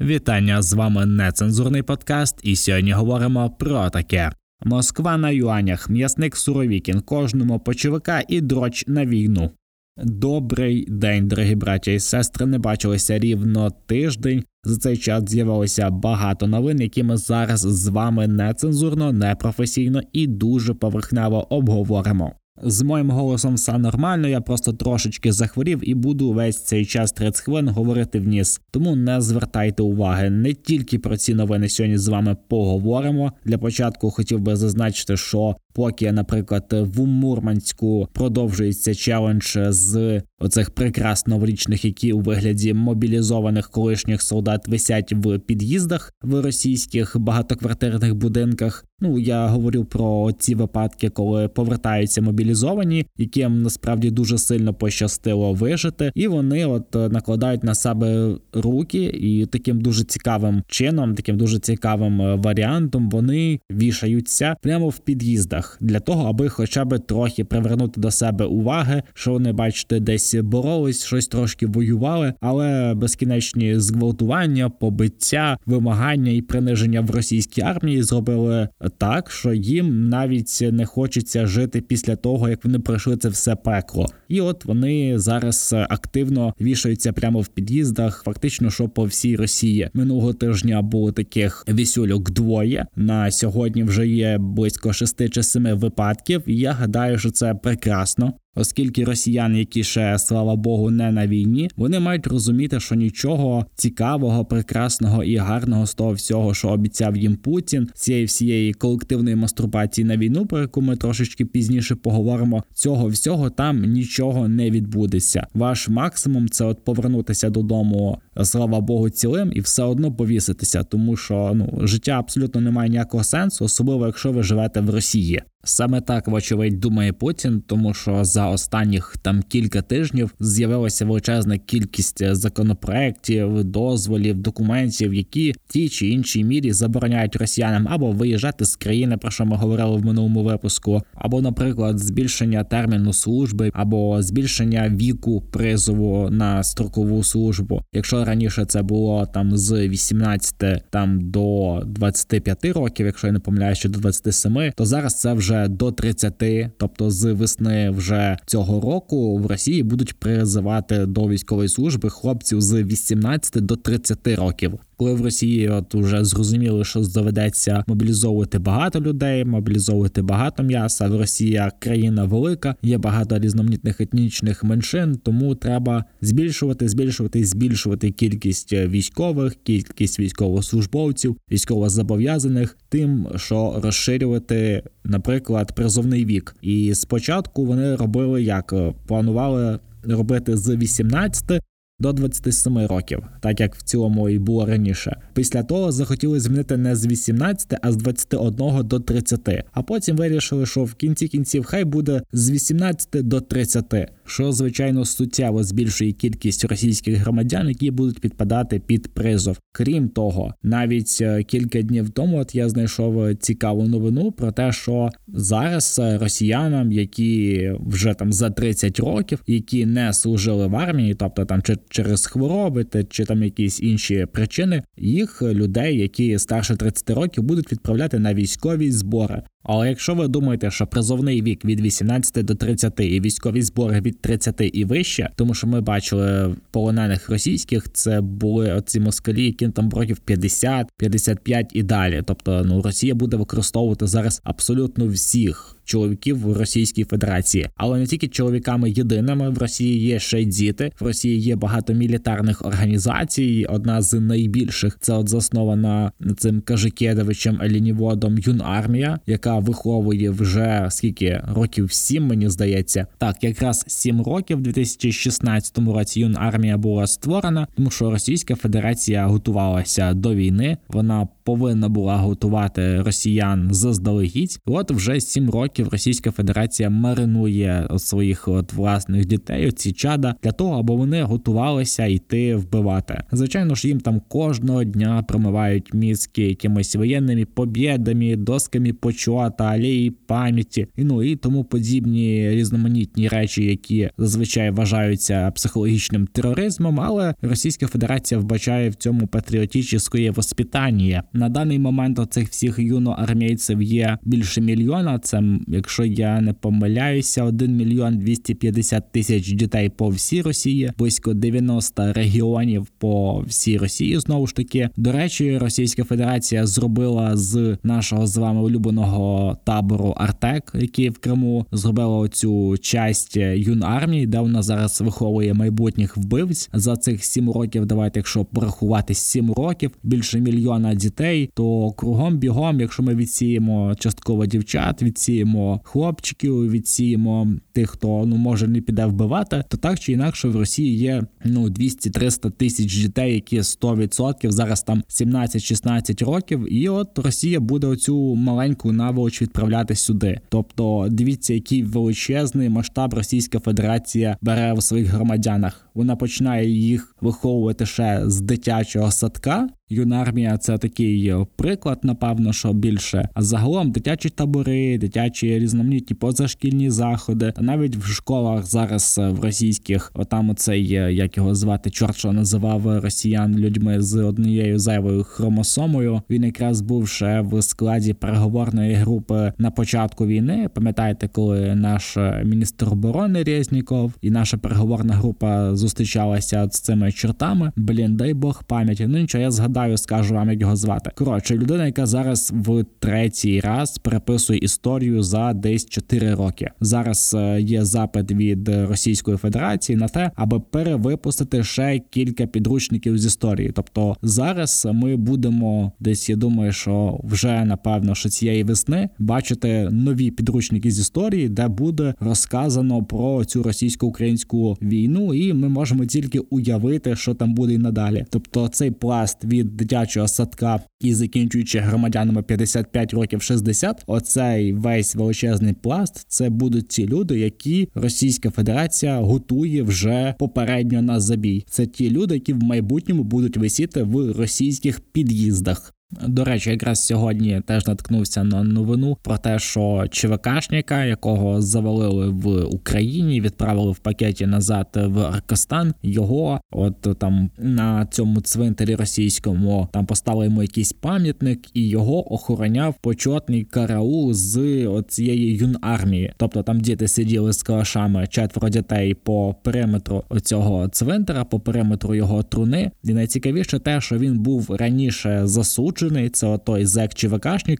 Вітання з вами нецензурний подкаст, і сьогодні говоримо про таке: Москва на юанях, м'ясник Суровікін, кожному почовика і дроч на війну. Добрий день, дорогі браття і сестри. Не бачилися рівно тиждень. За цей час з'явилося багато новин, які ми зараз з вами нецензурно, непрофесійно і дуже поверхнево обговоримо. З моїм голосом все нормально, я просто трошечки захворів і буду весь цей час 30 хвилин говорити в ніс. Тому не звертайте уваги не тільки про ці новини сьогодні з вами поговоримо. Для початку хотів би зазначити, що поки, наприклад, в Мурманську продовжується челендж з оцих прикрас новорічних, які у вигляді мобілізованих колишніх солдат висять в під'їздах в російських багатоквартирних будинках. Ну я говорю про ці випадки, коли повертаються мобілізовані, яким насправді дуже сильно пощастило вижити, і вони от накладають на себе руки, і таким дуже цікавим чином, таким дуже цікавим е, варіантом, вони вішаються прямо в під'їздах для того, аби хоча б трохи привернути до себе уваги, що вони бачите, десь боролись, щось трошки воювали, але безкінечні зґвалтування, побиття, вимагання і приниження в російській армії зробили так, що їм навіть не хочеться жити після того, як вони пройшли це все пекло. І от вони зараз активно вішаються прямо в під'їздах, фактично, що по всій Росії минулого тижня було таких вісюльок двоє. На сьогодні вже є близько шести чи семи випадків. І я гадаю, що це прекрасно оскільки росіяни, які ще слава Богу, не на війні, вони мають розуміти, що нічого цікавого, прекрасного і гарного з того всього, що обіцяв їм Путін, цієї всієї колективної мастурбації на війну, про яку ми трошечки пізніше поговоримо. Цього всього там нічого не відбудеться. Ваш максимум це от повернутися додому, слава Богу, цілим і все одно повіситися, тому що ну життя абсолютно не має ніякого сенсу, особливо якщо ви живете в Росії. Саме так, вочевидь, думає Путін, тому що за останніх там кілька тижнів з'явилася величезна кількість законопроєктів, дозволів, документів, які в тій чи іншій мірі забороняють росіянам або виїжджати з країни, про що ми говорили в минулому випуску, або, наприклад, збільшення терміну служби, або збільшення віку призову на строкову службу. Якщо раніше це було там з 18 там до 25 років, якщо я не помиляюсь, що до 27, то зараз це вже до 30, тобто з весни вже цього року в Росії будуть призивати до військової служби хлопців з 18 до 30 років коли в Росії от уже зрозуміли, що доведеться мобілізовувати багато людей, мобілізовувати багато м'яса. В Росія країна велика, є багато різноманітних етнічних меншин, тому треба збільшувати, збільшувати збільшувати кількість військових, кількість військовослужбовців, військовозобов'язаних, тим, що розширювати, наприклад, призовний вік. І спочатку вони робили як планували робити з 18 до 27 років, так як в цілому і було раніше. Після того захотіли змінити не з 18, а з 21 до 30. А потім вирішили, що в кінці кінців хай буде з 18 до 30, що звичайно суттєво збільшує кількість російських громадян, які будуть підпадати під призов. Крім того, навіть е, кілька днів тому от я знайшов цікаву новину про те, що зараз росіянам, які вже там за 30 років, які не служили в армії, тобто там чи через хвороби чи там якісь інші причини, їх людей, які старше 30 років, будуть відправляти на військові збори. Але якщо ви думаєте, що призовний вік від 18 до 30 і військові збори від 30 і вище, тому що ми бачили полонених російських, це були оці москалі, яким там років 50, 55 і далі. Тобто, ну Росія буде використовувати зараз абсолютно всіх чоловіків в Російській Федерації, але не тільки чоловіками єдиними в Росії є ще й діти. В Росії є багато мілітарних організацій. Одна з найбільших це от заснована цим Кажикедовичем Елініводом Юнармія, яка виховує вже скільки років сім, мені здається. Так, якраз сім років, в 2016 році Юнармія була створена, тому що Російська Федерація готувалася до війни. Вона повинна була готувати росіян заздалегідь. От вже сім років років Російська Федерація маринує своїх от власних дітей, ці чада, для того, аби вони готувалися йти вбивати. Звичайно ж, їм там кожного дня промивають мізки якимись воєнними побєдами, досками почота, алеї пам'яті і ну і тому подібні різноманітні речі, які зазвичай вважаються психологічним тероризмом, але Російська Федерація вбачає в цьому патріотичне воспитання. На даний момент оцих всіх юноармійців є більше мільйона. Це якщо я не помиляюся, 1 мільйон 250 тисяч дітей по всій Росії, близько 90 регіонів по всій Росії. Знову ж таки, до речі, Російська Федерація зробила з нашого з вами улюбленого табору Артек, який в Криму зробила цю часть юнармії, де вона зараз виховує майбутніх вбивць за цих сім років. Давайте, якщо порахувати сім років, більше мільйона дітей, то кругом бігом, якщо ми відсіємо частково дівчат, відсіємо хлопчиків, відсіємо тих, хто ну може не піде вбивати, то так чи інакше в Росії є ну 200-300 тисяч дітей, які 100% зараз там 17-16 років, і от Росія буде оцю маленьку наволоч відправляти сюди. Тобто, дивіться, який величезний масштаб Російська Федерація бере в своїх громадянах. Вона починає їх виховувати ще з дитячого садка. Юнармія це такий е, приклад, напевно, що більше. А загалом дитячі табори, дитячі різноманітні позашкільні заходи. Навіть в школах зараз е, в російських, отам оцей, е, як його звати, чорт, називав росіян людьми з однією зайвою хромосомою. Він якраз був ще в складі переговорної групи на початку війни. Пам'ятаєте, коли наш міністр оборони Резніков і наша переговорна група зустрічалася з цими чортами? Блін, дай Бог пам'яті. Ну нічого, я згадаю, скажу вам, як його звати. Коротше, людина, яка зараз в третій раз переписує історію за десь 4 роки. Зараз е, є запит від Російської Федерації на те, аби перевипустити ще кілька підручників з історії. Тобто зараз ми будемо десь, я думаю, що вже напевно, що цієї весни бачити нові підручники з історії, де буде розказано про цю російсько-українську війну, і ми можемо тільки уявити, що там буде і надалі. Тобто цей пласт від дитячого садка і закінчуючи громадянами 55 років 60, оцей весь величезний пласт це будуть ті люди, які Російська Федерація готує вже попередньо на забій. Це ті люди, які в майбутньому будуть висіти в російських під'їздах. До речі, якраз сьогодні теж наткнувся на новину про те, що ЧВКшника, якого завалили в Україні, відправили в пакеті назад в Аркостан. Його от там на цьому цвинтарі російському там поставили йому якийсь пам'ятник, і його охороняв почетний караул з цієї юнармії. Тобто там діти сиділи з калашами, четверо дітей по периметру цього цвинтара, по периметру його труни. І найцікавіше те, що він був раніше засуджений засуджений, це той зек чи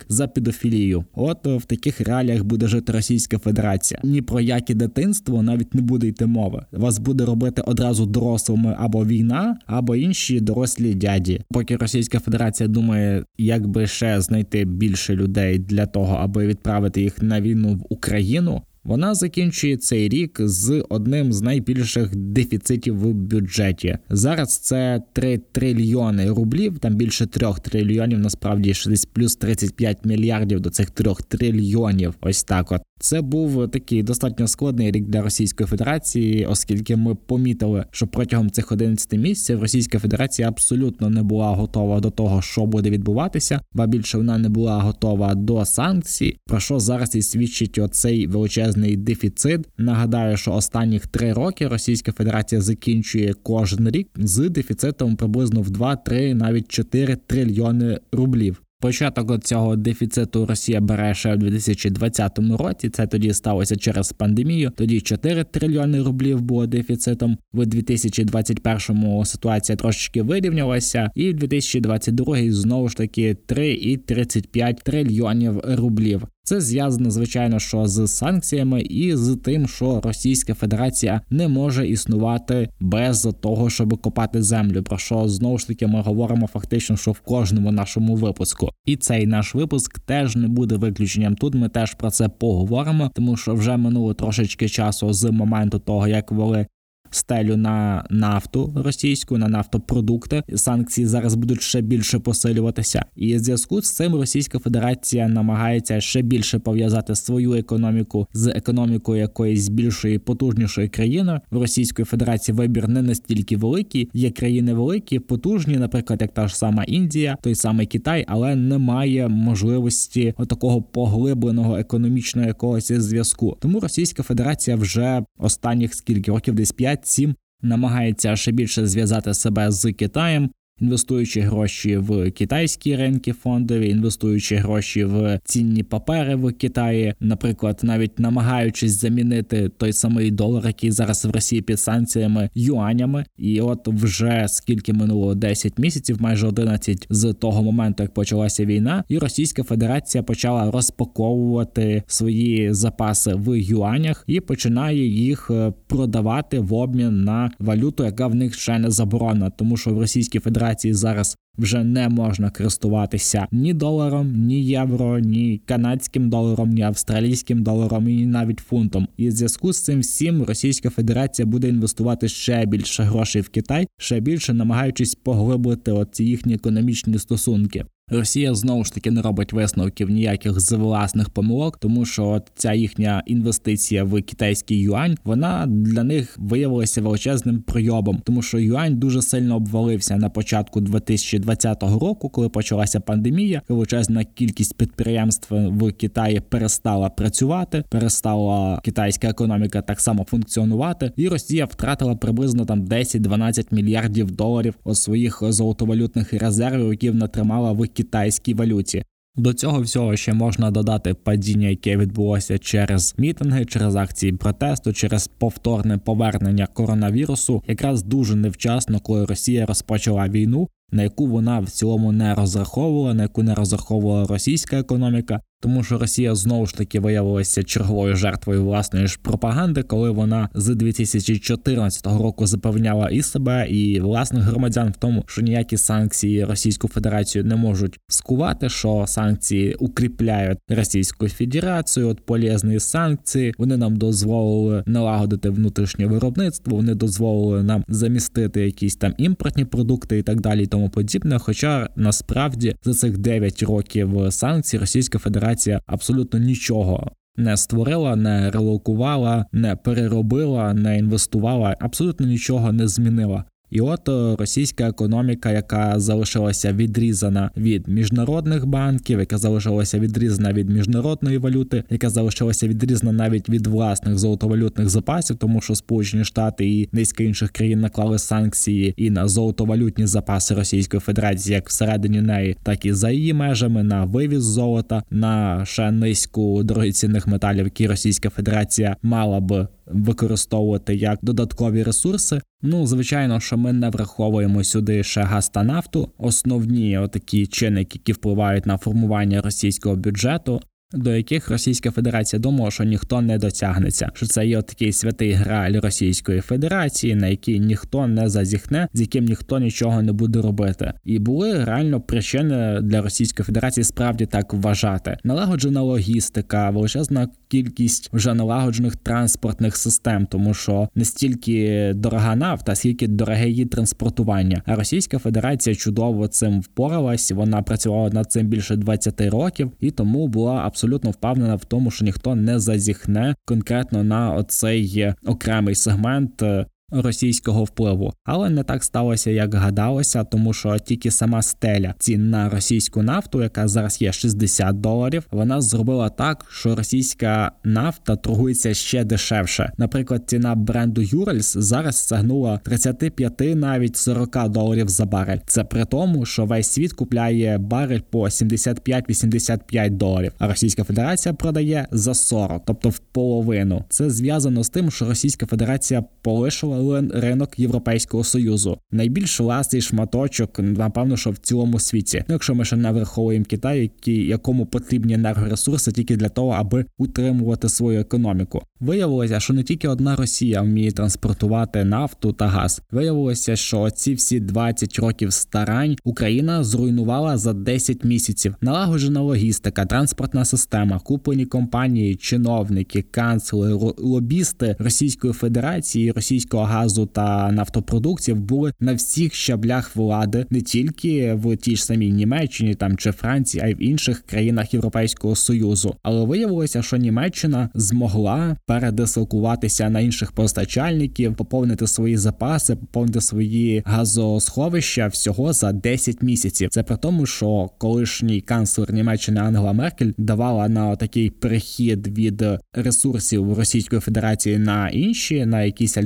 за педофілію. От в таких реаліях буде жити Російська Федерація. Ні про яке дитинство навіть не буде йти мови. Вас буде робити одразу дорослими або війна, або інші дорослі дяді. Поки Російська Федерація думає, як би ще знайти більше людей для того, аби відправити їх на війну в Україну. Вона закінчує цей рік з одним з найбільших дефіцитів в бюджеті. Зараз це 3 трильйони рублів, там більше 3 трильйонів, насправді десь плюс 35 мільярдів до цих 3 трильйонів. Ось так от. Це був такий достатньо складний рік для Російської Федерації, оскільки ми помітили, що протягом цих 11 місяців Російська Федерація абсолютно не була готова до того, що буде відбуватися, ба більше вона не була готова до санкцій. Про що зараз і свідчить оцей величезний дефіцит. Нагадаю, що останніх три роки Російська Федерація закінчує кожен рік з дефіцитом приблизно в 2-3, навіть 4 трильйони рублів. Початок цього дефіциту Росія бере ще в 2020 році. Це тоді сталося через пандемію. Тоді 4 трильйони рублів було дефіцитом. В 2021 ситуація трошечки вирівнялася, і в 2022 знову ж таки 3,35 трильйонів рублів. Це зв'язано звичайно, що з санкціями і з тим, що Російська Федерація не може існувати без того, щоб копати землю. Про що знову ж таки ми говоримо фактично, що в кожному нашому випуску, і цей наш випуск теж не буде виключенням. Тут ми теж про це поговоримо, тому що вже минуло трошечки часу з моменту того, як вели стелю на нафту російську, на нафтопродукти. Санкції зараз будуть ще більше посилюватися, і в зв'язку з цим Російська Федерація намагається ще більше пов'язати свою економіку з економікою якоїсь більшої потужнішої країни. В Російської Федерації вибір не настільки великий. Є країни великі, потужні, наприклад, як та ж сама Індія, той самий Китай, але немає можливості такого поглибленого економічного якогось зв'язку. Тому Російська Федерація вже останніх скільки років, десь 5-7, намагається ще більше зв'язати себе з Китаєм інвестуючи гроші в китайські ринки фондові, інвестуючи гроші в цінні папери в Китаї, наприклад, навіть намагаючись замінити той самий долар, який зараз в Росії під санкціями юанями, і от вже скільки минуло? 10 місяців, майже 11 з того моменту, як почалася війна, і Російська Федерація почала розпаковувати свої запаси в юанях і починає їх е, продавати в обмін на валюту, яка в них ще не заборонена, тому що в Російській Федерації Федерації зараз вже не можна користуватися ні доларом, ні євро, ні канадським доларом, ні австралійським доларом, і навіть фунтом. І в зв'язку з цим всім Російська Федерація буде інвестувати ще більше грошей в Китай, ще більше намагаючись поглибити оці їхні економічні стосунки. Росія знову ж таки не робить висновків ніяких з власних помилок, тому що от ця їхня інвестиція в китайський юань вона для них виявилася величезним пройобом, тому що юань дуже сильно обвалився на початку 2020 року, коли почалася пандемія. Величезна кількість підприємств в Китаї перестала працювати, перестала китайська економіка так само функціонувати, і Росія втратила приблизно там 10-12 мільярдів доларів у своїх золотовалютних резервів, які вона тримала в китайській валюті. До цього всього ще можна додати падіння, яке відбулося через мітинги, через акції протесту, через повторне повернення коронавірусу, якраз дуже невчасно, коли Росія розпочала війну, на яку вона в цілому не розраховувала, на яку не розраховувала російська економіка, тому що Росія знову ж таки виявилася черговою жертвою власної ж пропаганди, коли вона з 2014 року запевняла і себе, і власних громадян в тому, що ніякі санкції Російську Федерацію не можуть скувати, що санкції укріпляють Російську Федерацію, от полезні санкції. Вони нам дозволили налагодити внутрішнє виробництво, вони дозволили нам замістити якісь там імпортні продукти і так далі, і тому подібне. Хоча насправді за цих 9 років санкцій Російська Федерація адміністрація абсолютно нічого не створила, не релокувала, не переробила, не інвестувала, абсолютно нічого не змінила. І от е, російська економіка, яка залишилася відрізана від міжнародних банків, яка залишилася відрізана від міжнародної валюти, яка залишилася відрізана навіть від власних золотовалютних запасів, тому що Сполучені Штати і низка інших країн наклали санкції і на золотовалютні запаси Російської Федерації, як всередині неї, так і за її межами на вивіз золота, на ще низку дорогоцінних металів, які Російська Федерація мала б використовувати як додаткові ресурси. Ну, звичайно, що ми не враховуємо сюди ще газ та нафту, основні отакі чинники, які впливають на формування російського бюджету до яких Російська Федерація думала, що ніхто не дотягнеться. Що це є такий святий граль Російської Федерації, на який ніхто не зазіхне, з яким ніхто нічого не буде робити. І були реально причини для Російської Федерації справді так вважати. Налагоджена логістика, величезна кількість вже налагоджених транспортних систем, тому що не стільки дорога нафта, скільки дороге її транспортування. А Російська Федерація чудово цим впоралась. Вона працювала над цим більше 20 років і тому була абсолютно впевнена в тому, що ніхто не зазіхне конкретно на оцей окремий сегмент е, російського впливу, але не так сталося, як гадалося, тому що тільки сама стеля цін на російську нафту, яка зараз є 60 доларів, вона зробила так, що російська нафта торгується ще дешевше. Наприклад, ціна бренду Юрельс зараз сягнула 35 навіть 40 доларів за барель. Це при тому, що весь світ купляє барель по 75-85 доларів, а Російська Федерація продає за 40, тобто в половину. Це зв'язано з тим, що Російська Федерація полишила ринок Європейського союзу. Найбільш власний шматочок, напевно, що в цілому світі. Ну, якщо ми ще не враховуємо Китай, які якому потрібні енергоресурси тільки для того, аби утримувати свою економіку. Виявилося, що не тільки одна Росія вміє транспортувати нафту та газ. Виявилося, що ці всі 20 років старань Україна зруйнувала за 10 місяців. Налагоджена логістика, транспортна система, куплені компанії, чиновники, канцлери, лобісти Російської Федерації, російського газу та нафтопродуктів були на всіх щаблях влади, не тільки в тій ж самій Німеччині там чи Франції, а й в інших країнах Європейського союзу. Але виявилося, що Німеччина змогла передислокуватися на інших постачальників, поповнити свої запаси, поповнити свої газосховища всього за 10 місяців. Це при тому, що колишній канцлер Німеччини Ангела Меркель давала на такий перехід від ресурсів Російської Федерації на інші, на якісь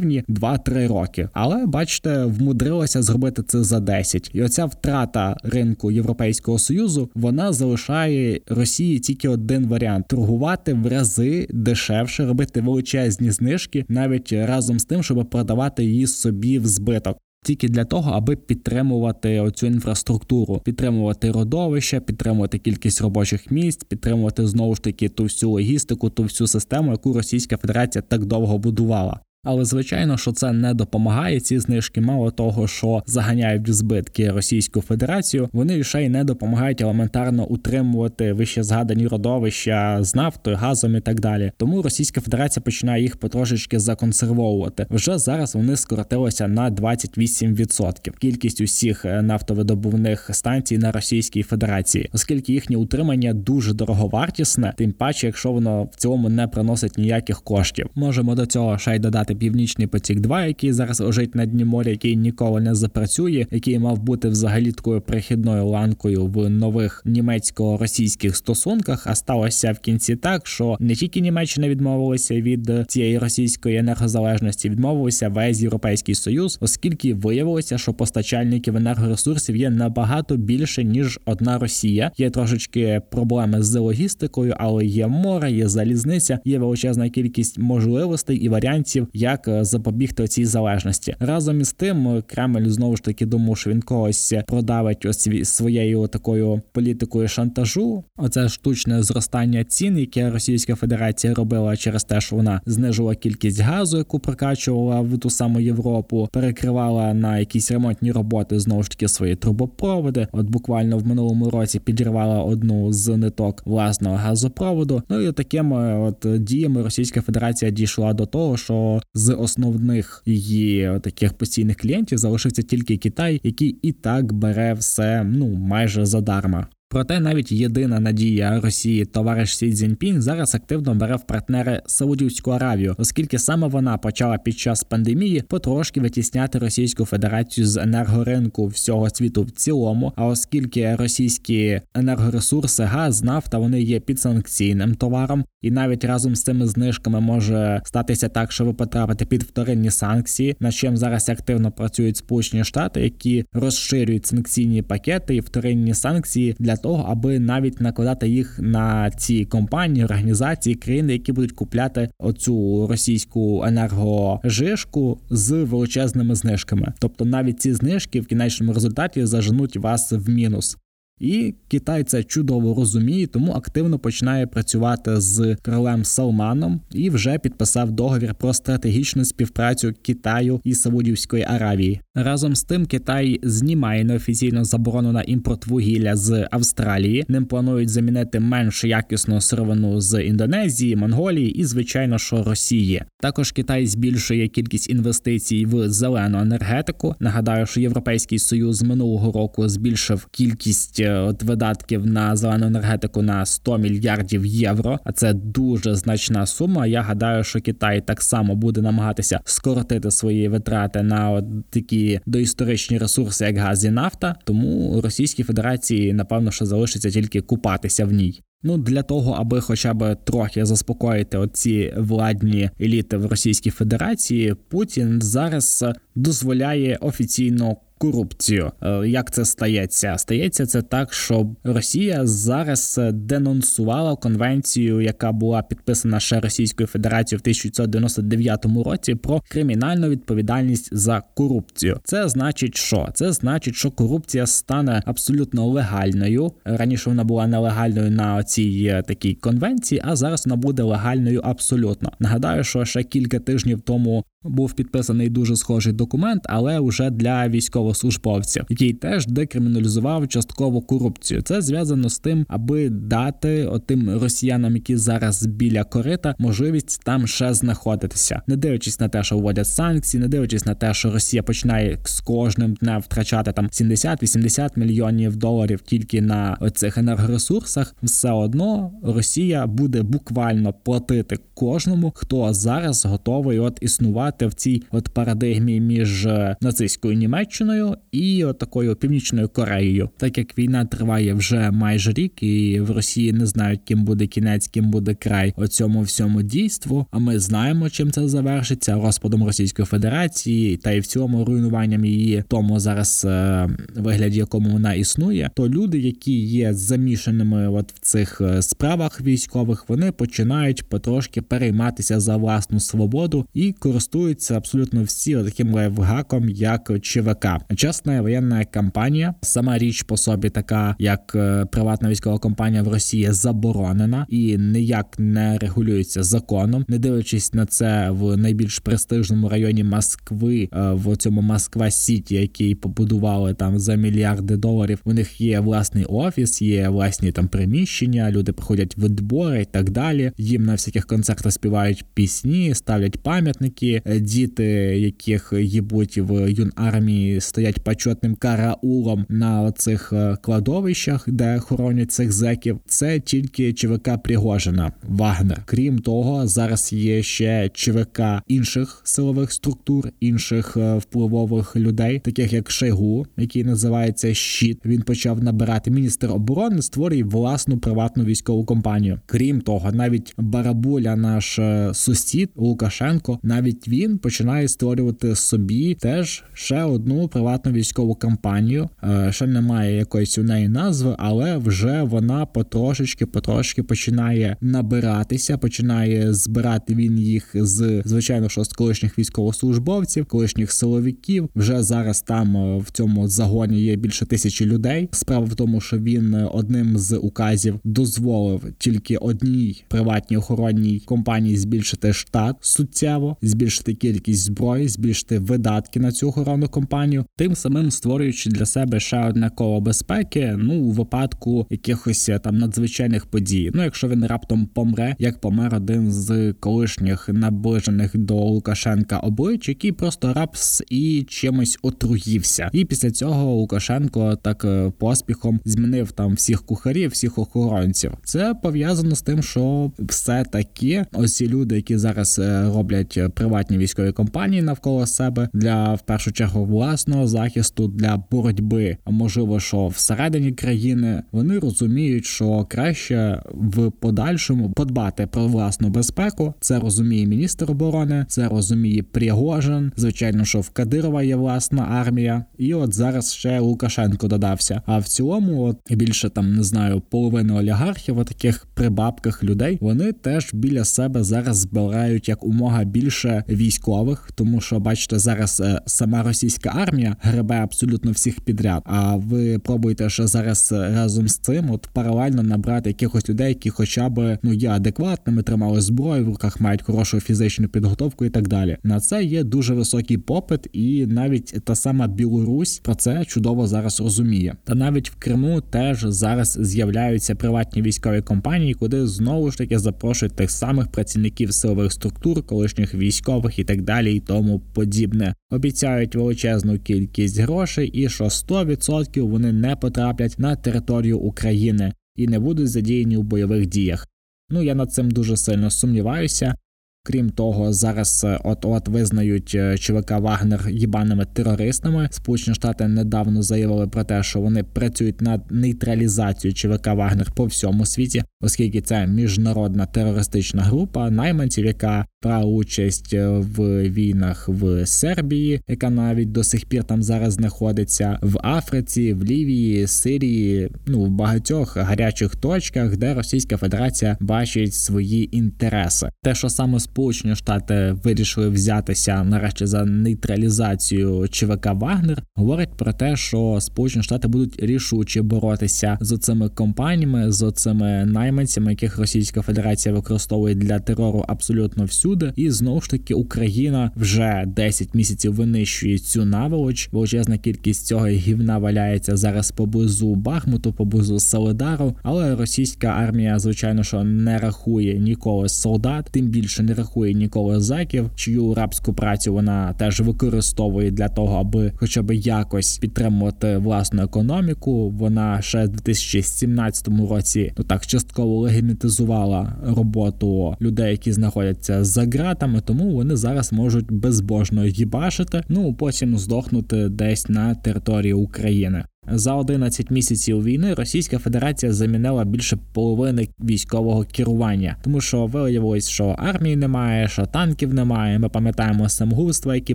альтернативні 2-3 роки. Але бачите, вмудрилася зробити це за 10. І оця втрата ринку Європейського союзу вона залишає Росії тільки один варіант: торгувати в рази дешевше, робити величезні знижки, навіть разом з тим, щоб продавати її собі в збиток. Тільки для того, аби підтримувати оцю інфраструктуру, підтримувати родовища, підтримувати кількість робочих місць, підтримувати знову ж таки ту всю логістику, ту всю систему, яку Російська Федерація так довго будувала. Але звичайно, що це не допомагає. Ці знижки, мало того, що заганяють в збитки Російську Федерацію, вони ще й не допомагають елементарно утримувати вище згадані родовища з нафтою, газом і так далі. Тому Російська Федерація починає їх потрошечки законсервовувати. Вже зараз вони скоротилися на 28%. Кількість усіх е, нафтовидобувних станцій на Російській Федерації, оскільки їхнє утримання дуже дороговартісне, тим паче, якщо воно в цілому не приносить ніяких коштів, можемо до цього ще й додати згадати Північний потік, 2 який зараз лежить на дні моря, який ніколи не запрацює, який мав бути взагалі такою перехідною ланкою в нових німецько-російських стосунках. А сталося в кінці так, що не тільки Німеччина відмовилася від цієї російської енергозалежності, відмовився весь європейський союз, оскільки виявилося, що постачальників енергоресурсів є набагато більше ніж одна Росія. Є трошечки проблеми з логістикою, але є море, є залізниця, є величезна кількість можливостей і варіантів, як е, запобігти цій залежності. Разом із тим, Кремль знову ж таки думав, що він когось продавить ось своєю такою політикою шантажу. Оце штучне зростання цін, яке Російська Федерація робила через те, що вона знижила кількість газу, яку прокачувала в ту саму Європу, перекривала на якісь ремонтні роботи знову ж таки свої трубопроводи. От буквально в минулому році підірвала одну з ниток власного газопроводу. Ну і такими от діями Російська Федерація дійшла до того, що з основних її таких постійних клієнтів залишився тільки Китай, який і так бере все ну майже задарма. Проте навіть єдина надія Росії, товариш Сі Цзіньпін, зараз активно бере в партнери Саудівську Аравію, оскільки саме вона почала під час пандемії потрошки витісняти Російську Федерацію з енергоринку всього світу в цілому. А оскільки російські енергоресурси, газ, нафта вони є підсанкційним товаром, і навіть разом з цими знижками може статися так, що ви потрапите під вторинні санкції, над чим зараз активно працюють Сполучені Штати, які розширюють санкційні пакети і вторинні санкції для того, аби навіть накладати їх на ці компанії, організації, країни, які будуть купляти оцю російську енергожишку з величезними знижками. Тобто навіть ці знижки в кінечному результаті заженуть вас в мінус. І Китай це чудово розуміє, тому активно починає працювати з королем Салманом і вже підписав договір про стратегічну співпрацю Китаю і Саудівської Аравії. Разом з тим Китай знімає неофіційну заборону на імпорт вугілля з Австралії. Ним планують замінити менш якісну сировину з Індонезії, Монголії і, звичайно, що Росії. Також Китай збільшує кількість інвестицій в зелену енергетику. Нагадаю, що Європейський Союз минулого року збільшив кількість е, от видатків на зелену енергетику на 100 мільярдів євро. А це дуже значна сума. Я гадаю, що Китай так само буде намагатися скоротити свої витрати на от такі доісторичні ресурси, як газ і нафта, тому Російській Федерації напевно що залишиться тільки купатися в ній. Ну для того, аби хоча б трохи заспокоїти оці владні еліти в Російській Федерації, Путін зараз дозволяє офіційно корупцію. Е, як це стається? Стається це так, що Росія зараз денонсувала конвенцію, яка була підписана ще Російською Федерацією в 1999 році про кримінальну відповідальність за корупцію. Це значить, що це значить, що корупція стане абсолютно легальною. Раніше вона була нелегальною на цій е, такій конвенції, а зараз вона буде легальною абсолютно. Нагадаю, що ще кілька тижнів тому був підписаний дуже схожий документ, але вже для військовослужбовців, який теж декриміналізував частково корупцію. Це зв'язано з тим, аби дати отим росіянам, які зараз біля корита, можливість там ще знаходитися, не дивлячись на те, що вводять санкції, не дивлячись на те, що Росія починає з кожним днем втрачати там 70-80 мільйонів доларів тільки на цих енергоресурсах, все одно Росія буде буквально платити кожному, хто зараз готовий от існувати в цій от парадигмі між е, нацистською Німеччиною і от такою північною Кореєю, так як війна триває вже майже рік, і в Росії не знають, ким буде кінець, ким буде край оцьому всьому дійству. А ми знаємо, чим це завершиться розпадом Російської Федерації, та й в цьому руйнуванням її тому зараз е, вигляді, якому вона існує, то люди, які є замішаними от в цих е, справах військових, вони починають потрошки перейматися за власну свободу і користуються абсолютно всі таким лайфгаком, як ЧВК. Частна воєнна кампанія, сама річ по собі, така як е, приватна військова компанія в Росії, заборонена і ніяк не регулюється законом, не дивлячись на це в найбільш престижному районі Москви, е, в цьому Москва Сіті, який побудували там за мільярди доларів. У них є власний офіс, є власні там приміщення. Люди приходять в відбори і так далі. Їм на всяких концертах співають пісні, ставлять пам'ятники. Е, діти, яких їбуть в юнармії, стоять почетним караулом на оцих е, кладовищах, де хоронять цих зеків. Це тільки ЧВК Пригожина Вагнер. Крім того, зараз є ще ЧВК інших силових структур, інших е, впливових людей, таких як Шойгу, який називається Щит. Він почав набирати міністр оборони, створює власну приватну військову компанію. Крім того, навіть Барабуля, наш сусід Лукашенко, навіть він починає створювати собі теж ще одну приватну військову компанію. Е, ще немає якоїсь у неї назви, але вже вона потрошечки, потрошки починає набиратися, починає збирати він їх з звичайно, що з колишніх військовослужбовців, колишніх силовиків. Вже зараз там е, в цьому загоні є більше тисячі людей. Справа в тому, що він е, одним з указів дозволив тільки одній приватній охоронній компанії збільшити штат суттєво, збільшити кількість зброї, збільшити видатки на цю охоронну компанію, тим самим створюючи для себе ще одне коло безпеки. Ну у випадку якихось е, там надзвичайних подій. Ну якщо він раптом помре, як помер один з колишніх наближених до Лукашенка облич, який просто рапс і чимось отруївся. І після цього Лукашенко так е, поспіхом змінив там всіх кухарів, всіх охоронців. Це пов'язано з тим, що все таки ось люди, які зараз е, роблять приватні військові компанії навколо себе для в першу чергу власного захисту для боротьби, а можливо, що всередині країни вони розуміють, що краще в подальшому подбати про власну безпеку. Це розуміє міністр оборони, це розуміє Пригожин. Звичайно, що в Кадирова є власна армія, і от зараз ще Лукашенко додався. А в цілому, от більше там не знаю, половини олігархів, таких прибабких людей, вони теж біля себе зараз збирають як умога більше військових, тому що бачите, зараз е, сама російська армія гребе абсолютно всіх підряд. А ви пробуєте ще зараз е, разом з цим, от паралельно набрати якихось людей, які, хоча б ну є адекватними, тримали зброю в руках, мають хорошу фізичну підготовку і так далі. На це є дуже високий попит, і навіть та сама Білорусь про це чудово зараз розуміє. Та навіть в Криму теж зараз з'являються приватні військові компанії, куди знову ж таки запрошують тих самих працівників силових структур, колишніх військових і так далі, і тому подібне. Обіцяють величезну кількість грошей, і що 100% вони не потраплять на територію України і не будуть задіяні у бойових діях. Ну я над цим дуже сильно сумніваюся. Крім того, зараз е, от от визнають е, ЧВК Вагнер їбаними терористами. Сполучені Штати недавно заявили про те, що вони працюють над нейтралізацією ЧВК Вагнер по всьому світі, оскільки це міжнародна терористична група найманців, яка брала участь е, в війнах в Сербії, яка навіть до сих пір там зараз знаходиться в Африці, в Лівії, Сирії, ну в багатьох гарячих точках, де Російська Федерація бачить свої інтереси. Те, що саме Сполучені Штати вирішили взятися нарешті за нейтралізацію ЧВК Вагнер, говорить про те, що Сполучені Штати будуть рішуче боротися з цими компаніями, з цими найманцями, яких Російська Федерація використовує для терору абсолютно всю всюди. І знову ж таки Україна вже 10 місяців винищує цю наволоч. Величезна кількість цього гівна валяється зараз поблизу Бахмуту, поблизу Солидару. Але російська армія, звичайно, що не рахує ніколи солдат, тим більше не рахує ніколи заків, чию рабську працю вона теж використовує для того, аби хоча б якось підтримувати власну економіку. Вона ще в 2017 році ну так частково легімітизувала роботу людей, які знаходяться за ґратами, тому вони зараз можуть безбожно їбашити, ну потім здохнути десь на території України. За 11 місяців війни Російська Федерація замінила більше половини військового керування, тому що виявилось, що армії немає, що танків немає. Ми пам'ятаємо самогубства, які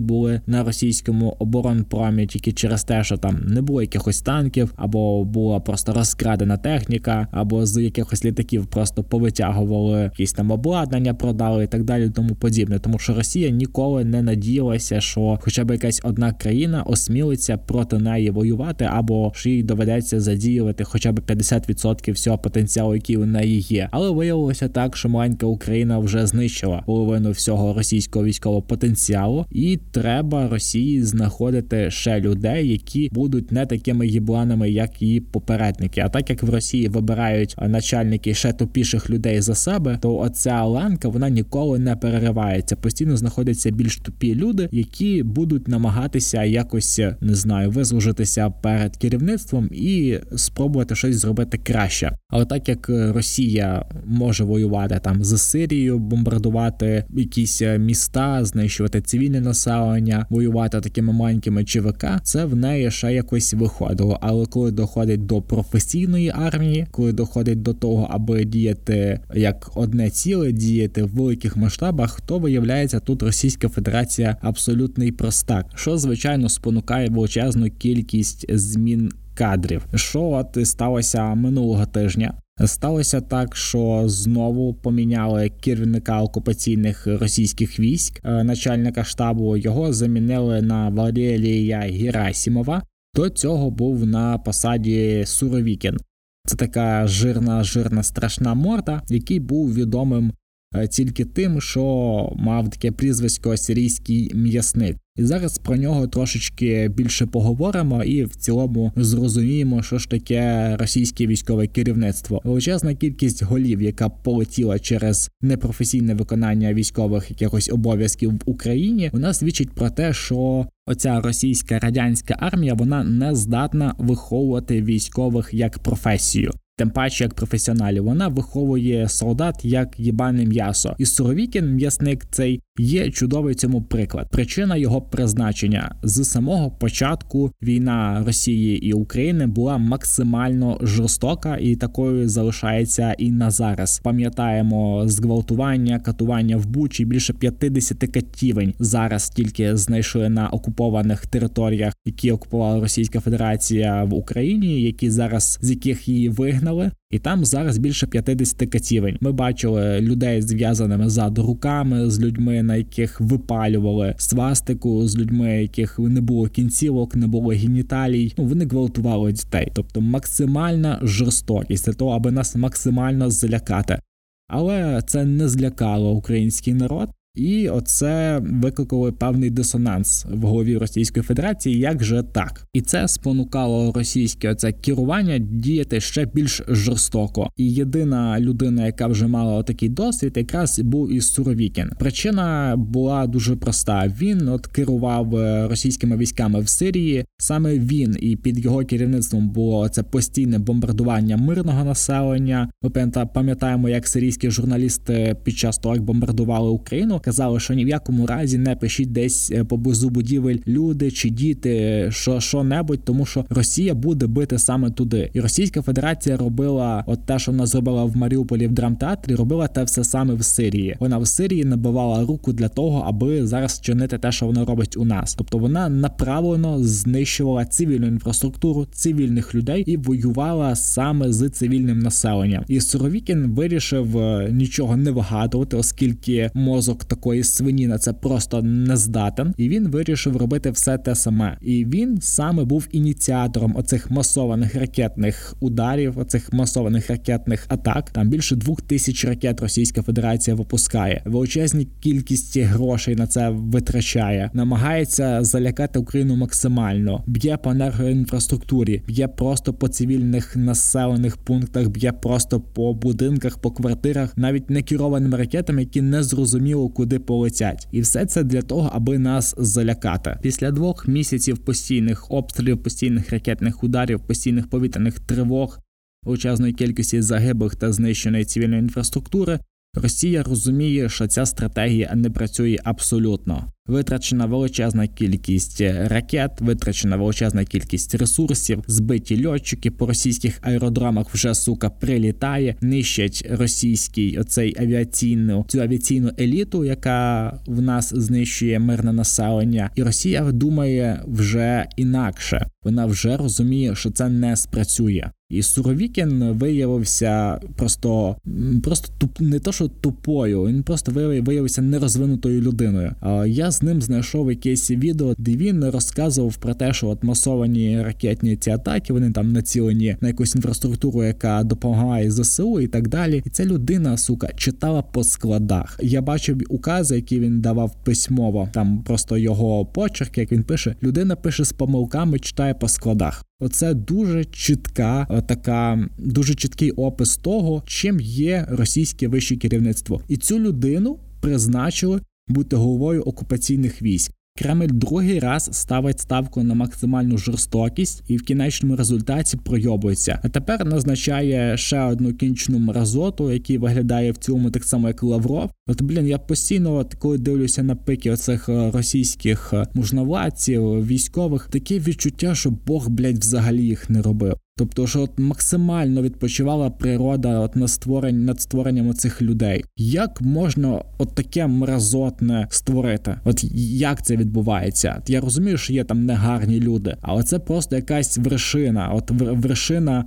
були на російському оборонпромі, тільки через те, що там не було якихось танків, або була просто розкрадена техніка, або з якихось літаків просто повитягували якісь там обладнання, продали і так далі, тому подібне. Тому що Росія ніколи не надіялася, що хоча б якась одна країна осмілиться проти неї воювати або що їй доведеться задіювати хоча б 50% всього потенціалу, який у неї є. Але виявилося так, що маленька Україна вже знищила половину всього російського військового потенціалу, і треба Росії знаходити ще людей, які будуть не такими їбланами, як її попередники. А так як в Росії вибирають начальники ще тупіших людей за себе, то оця ланка вона ніколи не переривається. Постійно знаходяться більш тупі люди, які будуть намагатися якось не знаю, вислужитися перед керівництвом і спробувати щось зробити краще. Але так як Росія може воювати там з Сирією, бомбардувати якісь міста, знищувати цивільне населення, воювати такими маленькими ЧВК, це в неї ще якось виходило. Але коли доходить до професійної армії, коли доходить до того, аби діяти як одне ціле, діяти в великих масштабах, то виявляється тут Російська Федерація абсолютний простак, що звичайно спонукає величезну кількість змін кадрів. Що от сталося минулого тижня? Сталося так, що знову поміняли керівника окупаційних російських військ, е, начальника штабу його замінили на Валерія Герасімова. До цього був на посаді Суровікін. Це така жирна, жирна страшна морда, який був відомим тільки тим, що мав таке прізвисько сирійський м'ясник. І зараз про нього трошечки більше поговоримо і в цілому зрозуміємо, що ж таке російське військове керівництво. Величезна кількість голів, яка полетіла через непрофесійне виконання військових якихось обов'язків в Україні, вона свідчить про те, що оця російська радянська армія вона не здатна виховувати військових як професію. Тим паче як професіоналів, вона виховує солдат як їбане м'ясо, і Суровікін, м'ясник цей є чудовий цьому приклад. Причина його призначення з самого початку війна Росії і України була максимально жорстока і такою залишається і на зараз. Пам'ятаємо зґвалтування, катування в Бучі більше 50 катівень зараз тільки знайшли на окупованих територіях, які окупувала Російська Федерація в Україні, які зараз з яких її вигнали. І там зараз більше 50 катівень. Ми бачили людей зв'язаними ззаду руками, з людьми, на яких випалювали свастику, з людьми, яких не було кінцівок, не було геніталій. Ну вони гвалтували дітей, тобто максимальна жорстокість для того, аби нас максимально злякати. Але це не злякало український народ. І оце викликало певний дисонанс в голові Російської Федерації. Як же так? І це спонукало російське оце керування діяти ще більш жорстоко. І єдина людина, яка вже мала такий досвід, якраз був із Суровікін. Причина була дуже проста: він от керував е, російськими військами в Сирії. Саме він і під його керівництвом було це постійне бомбардування мирного населення. Ми пам'ятаємо, як сирійські журналісти під час того, як бомбардували Україну казали, що ні в якому разі не пишіть десь е, поблизу будівель люди чи діти, що що небудь, тому що Росія буде бити саме туди, і Російська Федерація робила от те, що вона зробила в Маріуполі в драмтеатрі, робила те все саме в Сирії. Вона в Сирії набивала руку для того, аби зараз чинити те, що вона робить у нас. Тобто вона направлено знищувала цивільну інфраструктуру, цивільних людей і воювала саме з цивільним населенням. І Суровікін вирішив е, нічого не вигадувати, оскільки мозок такої свині на це просто не здатен, і він вирішив робити все те саме. І він саме був ініціатором оцих масованих ракетних ударів, оцих масованих ракетних атак. Там більше двох тисяч ракет Російська Федерація випускає величезні кількість грошей на це витрачає, намагається залякати Україну максимально, б'є по енергоінфраструктурі, б'є просто по цивільних населених пунктах, б'є просто по будинках, по квартирах, навіть не керованими ракетами, які не зрозуміло куди полетять, і все це для того, аби нас залякати. Після двох місяців постійних обстрілів, постійних ракетних ударів, постійних повітряних тривог, величезної кількості загиблих та знищеної цивільної інфраструктури. Росія розуміє, що ця стратегія не працює абсолютно. Витрачена величезна кількість ракет, витрачена величезна кількість ресурсів, збиті льотчики по російських аеродромах вже сука прилітає, нищать російський оцей авіаційну цю авіаційну еліту, яка в нас знищує мирне населення, і Росія думає вже інакше. Вона вже розуміє, що це не спрацює. І Суровікін виявився просто просто туп не то, що тупою, він просто виявився нерозвинутою людиною. Я з ним знайшов якесь відео, де він розказував про те, що от масовані ракетні ці атаки вони там націлені на якусь інфраструктуру, яка допомагає ЗСУ і так далі. І ця людина, сука, читала по складах. Я бачив укази, які він давав письмово. Там просто його почерк, як він пише. Людина пише з помилками, читає по складах. Оце дуже чітка, е, така дуже чіткий опис того, чим є російське вище керівництво, і цю людину призначили бути головою окупаційних військ. Кремль другий раз ставить ставку на максимальну жорстокість і в кінечному результаті пройобується. А тепер назначає ще одну кінчну мразоту, який виглядає в цілому так само, як Лавров. От блін, я постійно, от коли дивлюся на пики оцих е, російських е, мужновладців, військових, таке відчуття, що Бог, блядь, взагалі їх не робив. Тобто, що от максимально відпочивала природа от на створень над створенням цих людей. Як можна от таке мразотне створити? От як це відбувається? Я розумію, що є там негарні люди, але це просто якась вершина, от вершина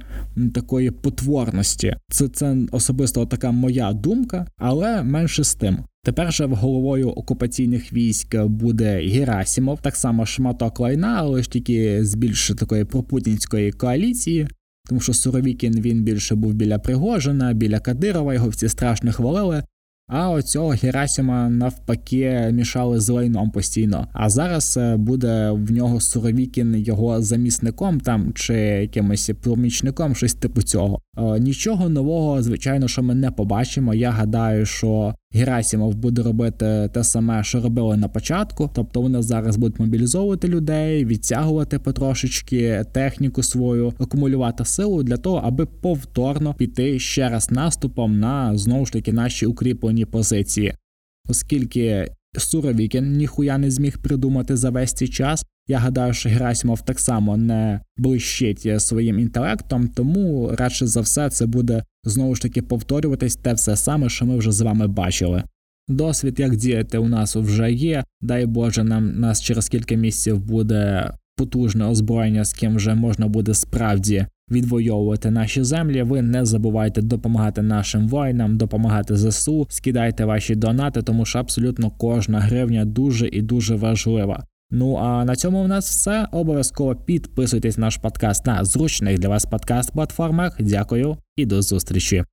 такої потворності. Це це особисто така моя думка, але менше з тим. Тепер же головою окупаційних військ буде Герасімов, так само шматок лайна, але ж тільки з більш такої пропутінської коаліції. Тому що Суровікін він більше був біля Пригожина, біля Кадирова, його всі страшно хвалили. А оцього Герасіма навпаки мішали з лайном постійно. А зараз е, буде в нього Суровікін його замісником там чи якимось помічником, щось типу цього. Е, нічого нового, звичайно, що ми не побачимо. Я гадаю, що Герасімов буде робити те саме, що робили на початку. Тобто вони зараз будуть мобілізовувати людей, відтягувати потрошечки техніку свою, акумулювати силу для того, аби повторно піти ще раз наступом на знову ж таки наші укріплені позиції, оскільки. Суровікін ніхуя не зміг придумати за весь цей час. Я гадаю, що Герасимов так само не блищить своїм інтелектом, тому радше за все це буде знову ж таки повторюватись те все саме, що ми вже з вами бачили. Досвід, як діяти, у нас вже є. Дай Боже, нам нас через кілька місяців буде потужне озброєння, з ким вже можна буде справді відвоювати наші землі. Ви не забувайте допомагати нашим воїнам, допомагати ЗСУ, скидайте ваші донати, тому що абсолютно кожна гривня дуже і дуже важлива. Ну а на цьому у нас все. Обов'язково підписуйтесь на наш подкаст на зручних для вас подкаст-платформах. Дякую і до зустрічі.